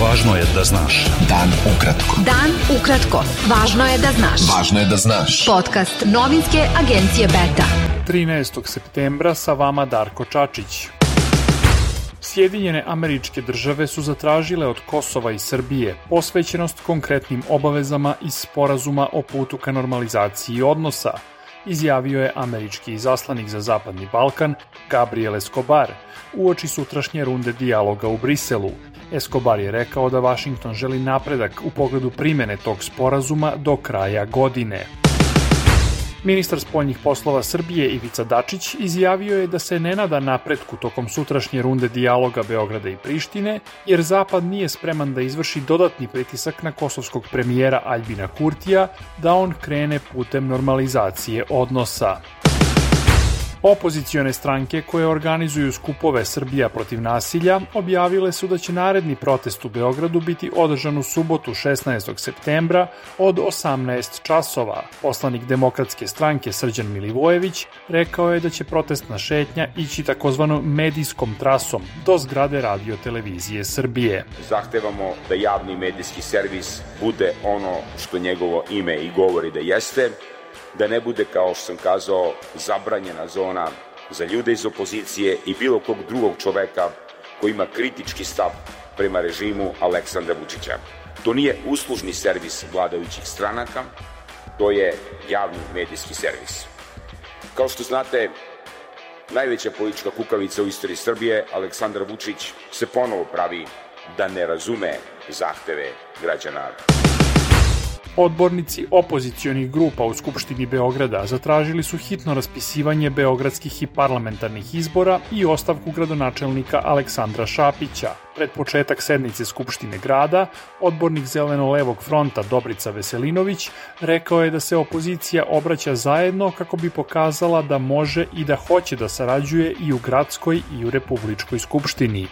Važno je da znaš. Dan ukratko. Dan ukratko. Važno je da znaš. Važno je da znaš. Podcast novinske agencije Beta. 13. septembra sa vama Darko Čačić. Sjedinjene američke države su zatražile od Kosova i Srbije posvećenost konkretnim obavezama iz sporazuma o putu ka normalizaciji odnosa, izjavio je američki zaslanik za Zapadni Balkan Gabriel Escobar uoči sutrašnje runde dijaloga u Briselu. Escobar je rekao da Washington želi napredak u pogledu primene tog sporazuma do kraja godine. Ministar spoljnih poslova Srbije Ivica Dačić izjavio je da se ne nada napretku tokom sutrašnje runde dijaloga Beograda i Prištine, jer Zapad nije spreman da izvrši dodatni pritisak na kosovskog premijera Aljbina Kurtija da on krene putem normalizacije odnosa. Opozicione stranke koje organizuju skupove Srbija protiv nasilja objavile su da će naredni protest u Beogradu biti održan u subotu 16. septembra od 18 časova. Poslanik demokratske stranke Srđan Milivojević rekao je da će protestna šetnja ići takozvanom medijskom trasom do zgrade radio televizije Srbije. Zahtevamo da javni medijski servis bude ono što njegovo ime i govori da jeste, da ne bude, kao što sam kazao, zabranjena zona za ljude iz opozicije i bilo kog drugog čoveka koji ima kritički stav prema režimu Aleksandra Vučića. To nije uslužni servis vladajućih stranaka, to je javni medijski servis. Kao što znate, najveća politička kukavica u istoriji Srbije, Aleksandar Vučić, se ponovo pravi da ne razume zahteve građana Odbornici opozicionih grupa u Skupštini Beograda zatražili su hitno raspisivanje beogradskih i parlamentarnih izbora i ostavku gradonačelnika Aleksandra Šapića. Pred početak sednice Skupštine grada, odbornik Zeleno-levog fronta Dobrica Veselinović rekao je da se opozicija obraća zajedno kako bi pokazala da može i da hoće da sarađuje i u gradskoj i u republičkoj skupštini.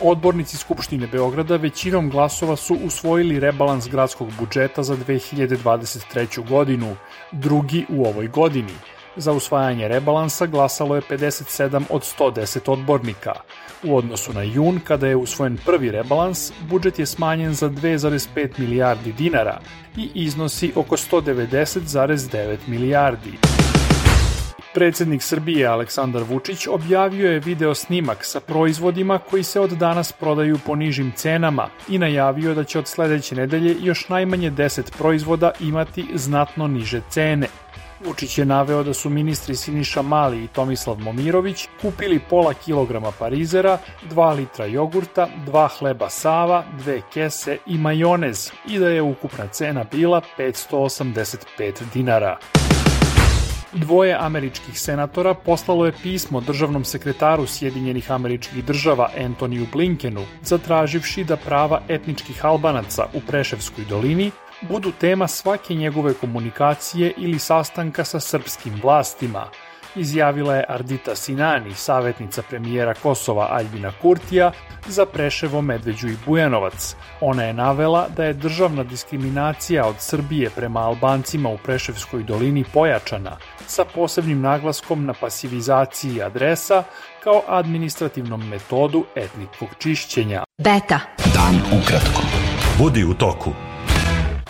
Odbornici Skupštine Beograda većinom glasova su usvojili rebalans gradskog budžeta za 2023. godinu, drugi u ovoj godini. Za usvajanje rebalansa glasalo je 57 od 110 odbornika. U odnosu na jun, kada je usvojen prvi rebalans, budžet je smanjen za 2,5 milijardi dinara i iznosi oko 190,9 milijardi. Predsednik Srbije Aleksandar Vučić objavio je video snimak sa proizvodima koji se od danas prodaju po nižim cenama i najavio da će od sledeće nedelje još najmanje 10 proizvoda imati znatno niže cene. Vučić je naveo da su ministri Siniša Mali i Tomislav Momirović kupili pola kilograma parizera, 2 litra jogurta, 2 hleba sava, dve kese i majonez i da je ukupna cena bila 585 dinara. Dvoje američkih senatora poslalo je pismo državnom sekretaru Sjedinjenih američkih država Antoniju Blinkenu, zatraživši da prava etničkih albanaca u Preševskoj dolini budu tema svake njegove komunikacije ili sastanka sa srpskim vlastima – izjavila je Ardita Sinani, savjetnica premijera Kosova Aljbina Kurtija, za Preševo, Medveđu i Bujanovac. Ona je navela da je državna diskriminacija od Srbije prema Albancima u Preševskoj dolini pojačana, sa posebnim naglaskom na pasivizaciji adresa kao administrativnom metodu etničkog čišćenja. Beta. Dan ukratko. Budi u toku.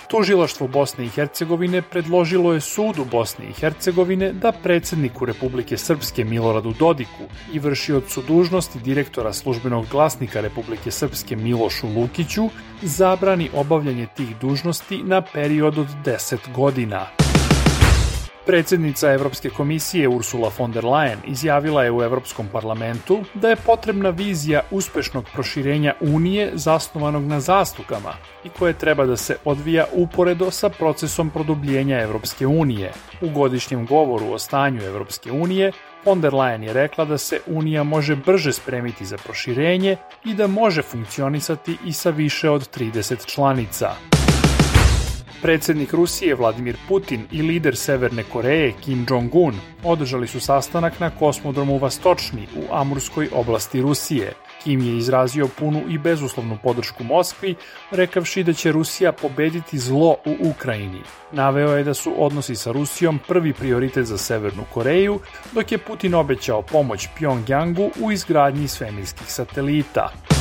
Tužilaštvo Bosne i Hercegovine predložilo je sudu Bosne i Hercegovine da predsedniku Republike Srpske Miloradu Dodiku i vršiocu dužnosti direktora službenog glasnika Republike Srpske Milošu Lukiću zabrani obavljanje tih dužnosti na period od 10 godina. Predsednica Evropske komisije Ursula von der Leyen izjavila je u Evropskom parlamentu da je potrebna vizija uspešnog proširenja Unije zasnovanog na zastupama i koje treba da se odvija uporedo sa procesom produbljenja Evropske unije. U godišnjem govoru o stanju Evropske unije von der Leyen je rekla da se Unija može brže spremiti za proširenje i da može funkcionisati i sa više od 30 članica. Predsednik Rusije Vladimir Putin i lider Severne Koreje Kim Jong-un održali su sastanak na kosmodromu Vastočni u Amurskoj oblasti Rusije. Kim je izrazio punu i bezuslovnu podršku Moskvi, rekavši da će Rusija pobediti zlo u Ukrajini. Naveo je da su odnosi sa Rusijom prvi prioritet za Severnu Koreju, dok je Putin obećao pomoć Pyongyangu u izgradnji svemirskih satelita.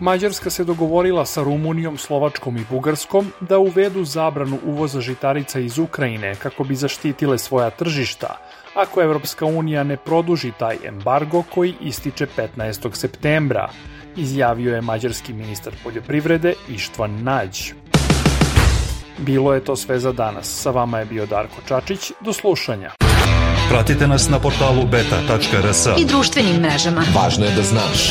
Mađarska se dogovorila sa Rumunijom, Slovačkom i Bugarskom da uvedu zabranu uvoza žitarica iz Ukrajine kako bi zaštitile svoja tržišta, ako Evropska unija ne produži taj embargo koji ističe 15. septembra, izjavio je mađarski ministar poljoprivrede Ištvan Nađ. Bilo je to sve za danas. Sa vama je bio Darko Čačić. Do slušanja. Pratite nas na portalu beta.rs I društvenim mrežama. Važno je da znaš.